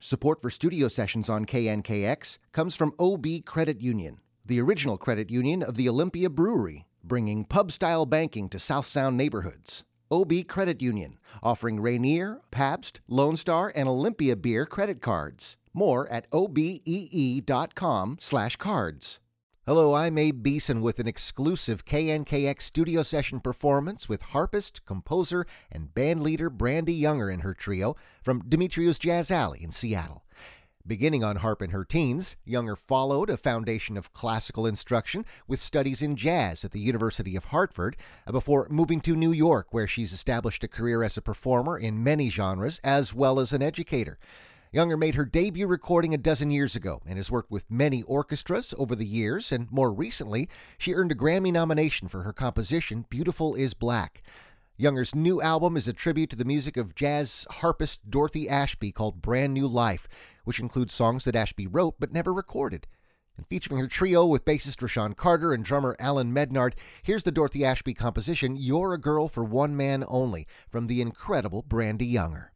Support for studio sessions on KNKX comes from OB Credit Union, the original credit union of the Olympia Brewery, bringing pub style banking to South Sound neighborhoods. OB Credit Union, offering Rainier, Pabst, Lone Star, and Olympia beer credit cards. More at obee.com/cards. Hello, I'm Abe Beeson with an exclusive KNKX studio session performance with harpist, composer, and bandleader Brandee Younger and her trio from Dimitriou's Jazz Alley in Seattle. Beginning on harp in her teens, Younger followed a foundation of classical instruction with studies in jazz at the University of Hartford uh, before moving to New York, where she's established a career as a performer in many genres as well as an educator. Younger made her debut recording a dozen years ago and has worked with many orchestras over the years, and more recently, she earned a Grammy nomination for her composition, Beautiful is Black. Younger's new album is a tribute to the music of jazz harpist Dorothy Ashby called Brand New Life, which includes songs that Ashby wrote but never recorded. And featuring her trio with bassist Rashaan Carter and drummer Allan Mednard, here's the Dorothy Ashby composition, You're a Girl for One Man Only, from the incredible Brandee Younger.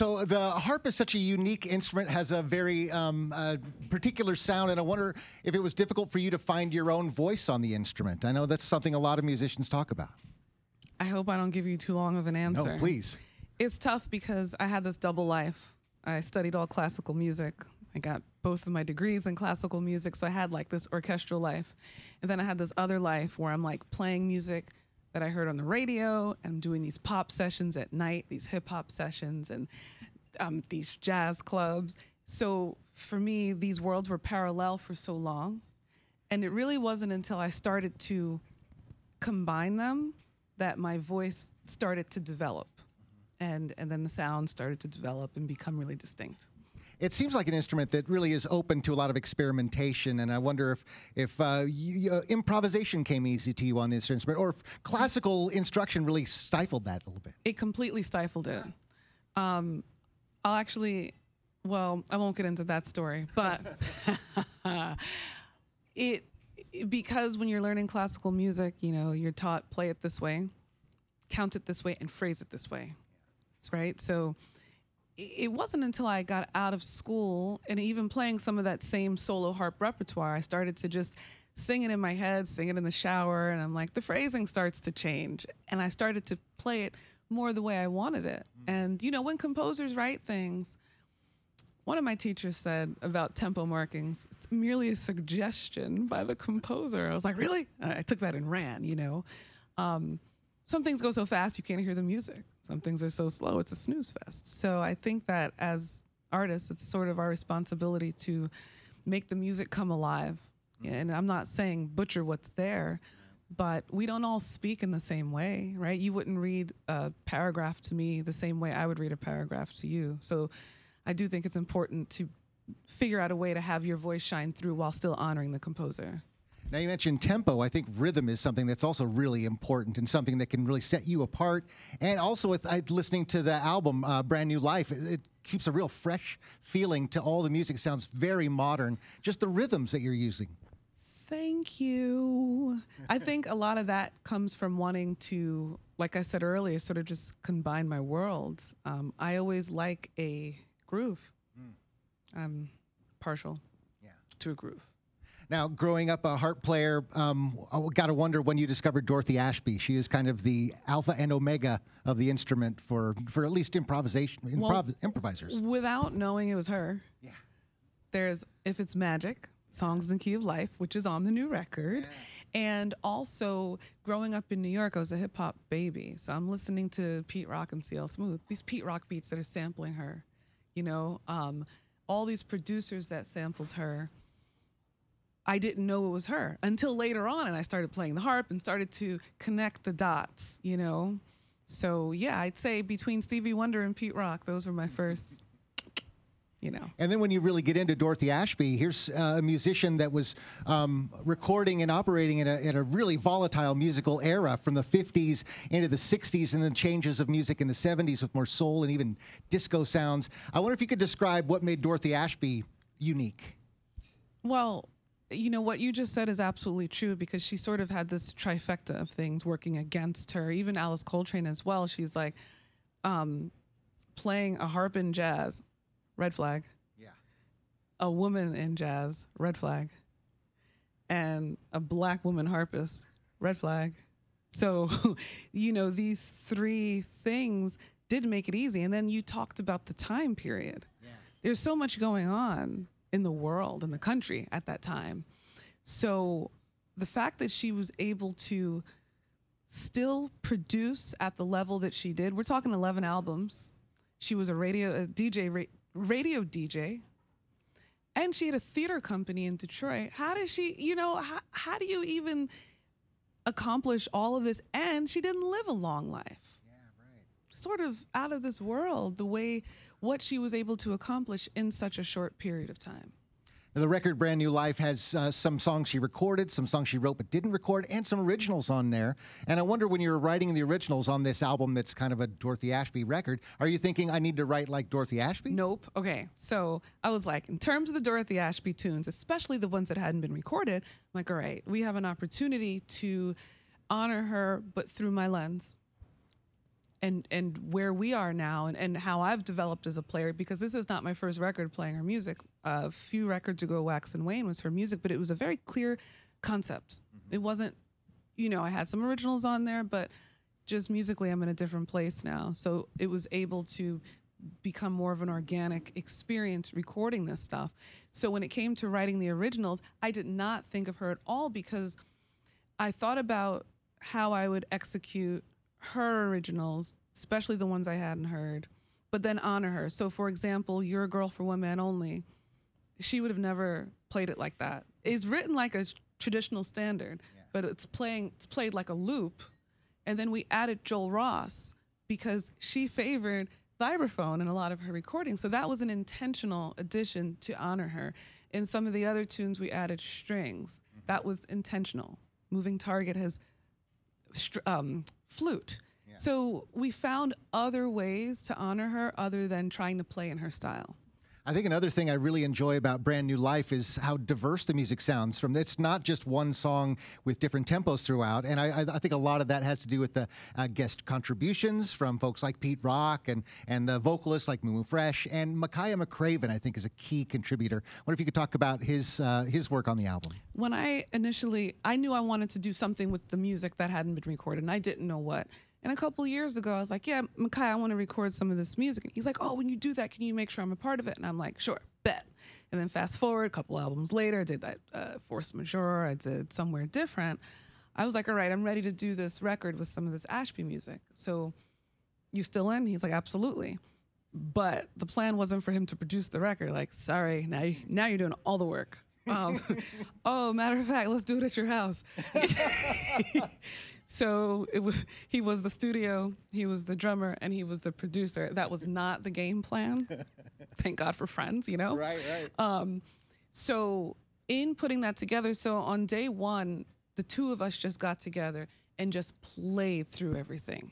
So the harp is such a unique instrument, has a very um, uh, particular sound, and I wonder if it was difficult for you to find your own voice on the instrument. I know that's something a lot of musicians talk about. I hope I don't give you too long of an answer. No, please. It's tough because I had this double life. I studied all classical music. I got both of my degrees in classical music, so I had like this orchestral life. And then I had this other life where I'm like playing music that I heard on the radio. And I'm doing these pop sessions at night, these hip hop sessions, and um, these jazz clubs. So for me, these worlds were parallel for so long. And it really wasn't until I started to combine them that my voice started to develop. And, and then the sound started to develop and become really distinct it seems like an instrument that really is open to a lot of experimentation. And I wonder if if uh, you, uh, improvisation came easy to you on this instrument, or if classical instruction really stifled that a little bit. It completely stifled it. Um, I'll actually, well, I won't get into that story, but it because when you're learning classical music, you know, you're taught play it this way, count it this way, and phrase it this way. That's Right. So it wasn't until I got out of school and even playing some of that same solo harp repertoire, I started to just sing it in my head, sing it in the shower, and I'm like, the phrasing starts to change. And I started to play it more the way I wanted it. Mm-hmm. And, you know, when composers write things, one of my teachers said about tempo markings, it's merely a suggestion by the composer. I was like, really? I took that and ran, you know. Um, some things go so fast you can't hear the music. Some things are so slow it's a snooze fest. So I think that as artists, it's sort of our responsibility to make the music come alive. Mm-hmm. And I'm not saying butcher what's there, but we don't all speak in the same way, right? You wouldn't read a paragraph to me the same way I would read a paragraph to you. So I do think it's important to figure out a way to have your voice shine through while still honoring the composer. Now, you mentioned tempo. I think rhythm is something that's also really important and something that can really set you apart. And also, with listening to the album uh, Brand New Life, it, it, keeps a real fresh feeling to all the music. It sounds very modern. Just the rhythms that you're using. Thank you. I think a lot of that comes from wanting to, like I said earlier, sort of just combine my worlds. Um, I always like a groove. Mm. I'm partial yeah. to a groove. Now, growing up a harp player, um, I got to wonder when you discovered Dorothy Ashby. She is kind of the alpha and omega of the instrument for, for at least improvisation improv, well, improvisers. Without knowing it was her, yeah. There's if it's magic, songs in the key of life, which is on the new record. Yeah. And also, growing up in New York, I was a hip hop baby. So I'm listening to Pete Rock and CL Smooth, these Pete Rock beats that are sampling her, you know, um, all these producers that sampled her I didn't know it was her until later on, and I started playing the harp and started to connect the dots, you know. So yeah, I'd say between Stevie Wonder and Pete Rock, those were my first. You know. And then when you really get into Dorothy Ashby, here's uh, a musician that was um, recording and operating in a, in a really volatile musical era from the 50s into the 60s and then changes of music in the 70s with more soul and even disco sounds. I wonder if you could describe what made Dorothy Ashby unique. Well, you know what you just said is absolutely true because she sort of had this trifecta of things working against her. Even alice coltrane as well she's like um, playing a harp in jazz red flag. Yeah. A woman in jazz red flag. And a black woman harpist red flag. So you know these three things did make it easy. And then you talked about the time period. Yeah. there's so much going on in the world in the country at that time. So the fact that she was able to still produce at the level that she did, we're talking 11 albums. She was a radio a DJ ra- radio DJ and she had a theater company in Detroit. How does she, you know, how, how do you even accomplish all of this and she didn't live a long life? Sort of out of this world the way what she was able to accomplish in such a short period of time. The record Brand New Life has uh, some songs she recorded, some songs she wrote but didn't record, and some originals on there. And I wonder when you were writing the originals on this album that's kind of a Dorothy Ashby record, are you thinking I need to write like Dorothy Ashby? Nope. Okay. So I was like, in terms of the Dorothy Ashby tunes, especially the ones that hadn't been recorded, I'm like, all right, we have an opportunity to honor her, but through my lens and and where we are now and, and how I've developed as a player because this is not my first record playing her music. a few records ago, Wax and Wane was her music, but it was a very clear concept. Mm-hmm. It wasn't, you know, I had some originals on there, but just musically, I'm in a different place now. So it was able to become more of an organic experience recording this stuff. So when it came to writing the originals, I did not think of her at all because I thought about how I would execute her originals, especially the ones I hadn't heard, but then honor her. So, for example, You're a Girl for One Man Only, she would have never played it like that. It's written like a traditional standard, yeah. but it's playing it's played like a loop. And then we added Joel Ross because she favored vibraphone in a lot of her recordings. So that was an intentional addition to honor her. In some of the other tunes, we added strings. Mm-hmm. That was intentional. Moving Target has um, flute. Yeah. So we found other ways to honor her other than trying to play in her style. I think another thing I really enjoy about Brand New Life is how diverse the music sounds. From it's not just one song with different tempos throughout, and I, I think a lot of that has to do with the uh, guest contributions from folks like Pete Rock and and the vocalists like Mumu Fresh and Makaya McCraven. I think is a key contributor. What if you could talk about his uh, his work on the album? When I initially, I knew I wanted to do something with the music that hadn't been recorded, and I didn't know what. And a couple years ago, I was like, yeah, Makai, I want to record some of this music. And he's like, oh, when you do that, can you make sure I'm a part of it? And I'm like, sure, bet. And then fast forward a couple albums later, I did that uh, Force Majeure, I did Somewhere Different. I was like, all right, I'm ready to do this record with some of this Ashby music. So you still in? He's like, absolutely. But the plan wasn't for him to produce the record. Like, sorry, now, you, now you're doing all the work. Um, oh, matter of fact, let's do it at your house. So it was he was the studio, he was the drummer, and he was the producer. That was not the game plan. Thank God for friends, you know. Right, right. Um, so in putting that together, so on day one, the two of us just got together and just played through everything.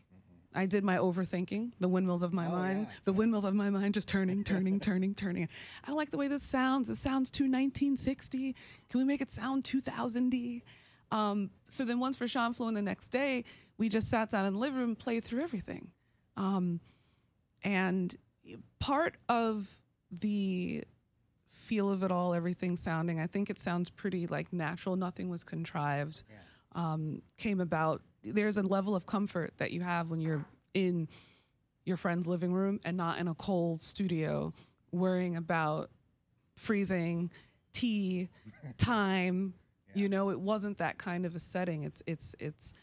I did my overthinking, the windmills of my oh, mind, yeah. the windmills of my mind just turning, turning, turning, turning. I like the way this sounds. It sounds too 1960. Can we make it sound 2000y? Um, so then once Rashaan flew in the next day, we just sat down in the living room and played through everything. Um, and part of the feel of it all, everything sounding, I think it sounds pretty like natural. Nothing was contrived. Yeah. Um, came about. There's a level of comfort that you have when you're in your friend's living room and not in a cold studio worrying about freezing, tea, time, you know, it wasn't that kind of a setting. It's it's it's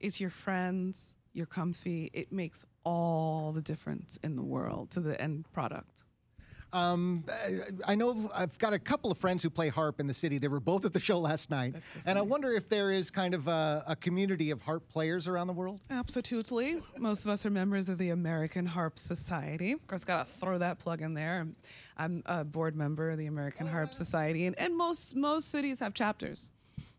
it's your friends, you're comfy. It makes all the difference in the world to the end product. Um, I know I've got a couple of friends who play harp in the city. They were both at the show last night, and I wonder if there is kind of a, a, community of harp players around the world. Absolutely, most of us are members of the American Harp Society. Of course, got to throw that plug in there. I'm a board member of the American Harp Society, and, and most most cities have chapters.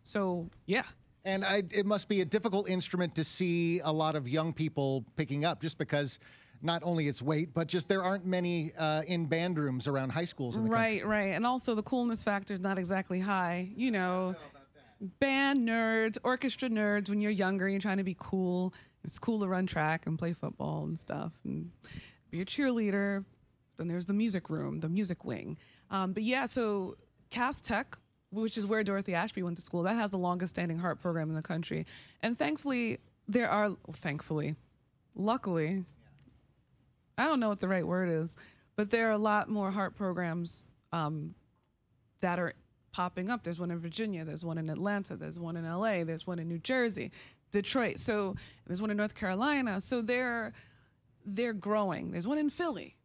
So yeah, and I, it must be a difficult instrument to see a lot of young people picking up just because not only its weight, but just there aren't many uh, in band rooms around high schools. right, country. right, and also the coolness factor is not exactly high. You know, band nerds, orchestra nerds. When you're younger, you're trying to be cool. It's cool to run track and play football and stuff, and be a cheerleader. Then there's the music room, the music wing. Um, but yeah, so Cass Tech, which is where Dorothy Ashby went to school, that has the longest standing harp program in the country. And thankfully, there are, thankfully, luckily, I don't know what the right word is, but there are a lot more heart programs um, that are popping up. There's one in Virginia, there's one in Atlanta, there's one in LA, there's one in New Jersey, Detroit. So there's one in North Carolina. So they're they're growing. There's one in Philly.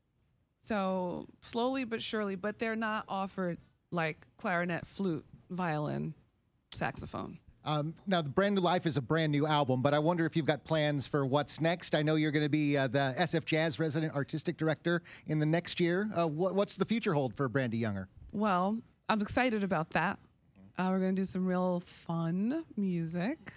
So slowly but surely, but they're not offered like clarinet, flute, violin, saxophone. Um, now, the Brand New Life is a brand new album, but I wonder if you've got plans for what's next. I know you're going to be uh, the SF Jazz resident artistic director in the next year. Uh, what, what's the future hold for Brandee Younger? Well, I'm excited about that. Uh, we're going to do some real fun music.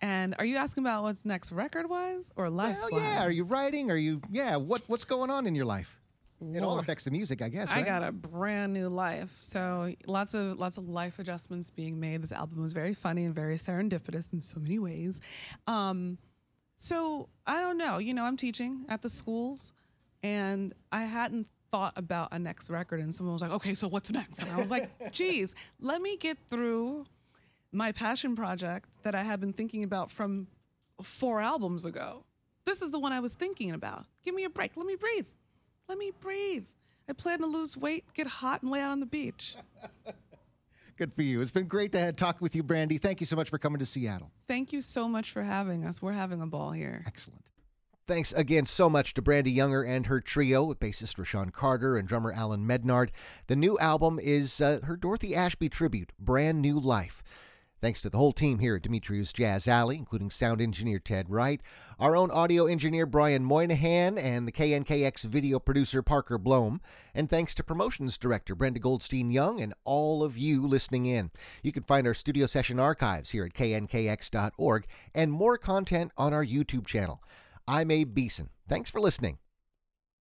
And are you asking about what's next, record wise or life? Well, yeah. Are you writing? Are you? Yeah. What What's going on in your life? It all affects the music, I guess. Right? I got a brand new life, so lots of lots of life adjustments being made. This album was very funny and very serendipitous in so many ways. Um, So I don't know. You know, I'm teaching at the schools, and I hadn't thought about a next record. And someone was like, "Okay, so what's next?" And I was like, "Geez, let me get through my passion project that I had been thinking about from four albums ago. This is the one I was thinking about. Give me a break. Let me breathe. Let me breathe. I plan to lose weight, get hot, and lay out on the beach." Good for you. It's been great to talk with you, Brandee. Thank you so much for coming to Seattle. Thank you so much for having us. We're having a ball here. Excellent. Thanks again so much to Brandee Younger and her trio with bassist Rashaan Carter and drummer Allan Mednard. The new album is uh, her Dorothy Ashby tribute, Brand New Life. Thanks to the whole team here at Dimitriou's Jazz Alley, including sound engineer Ted Wright, our own audio engineer Brian Moynihan, and the KNKX video producer Parker Blome. And thanks to promotions director Brenda Goldstein Young and all of you listening in. You can find our studio session archives here at knkx.org and more content on our YouTube channel. I'm Abe Beeson. Thanks for listening.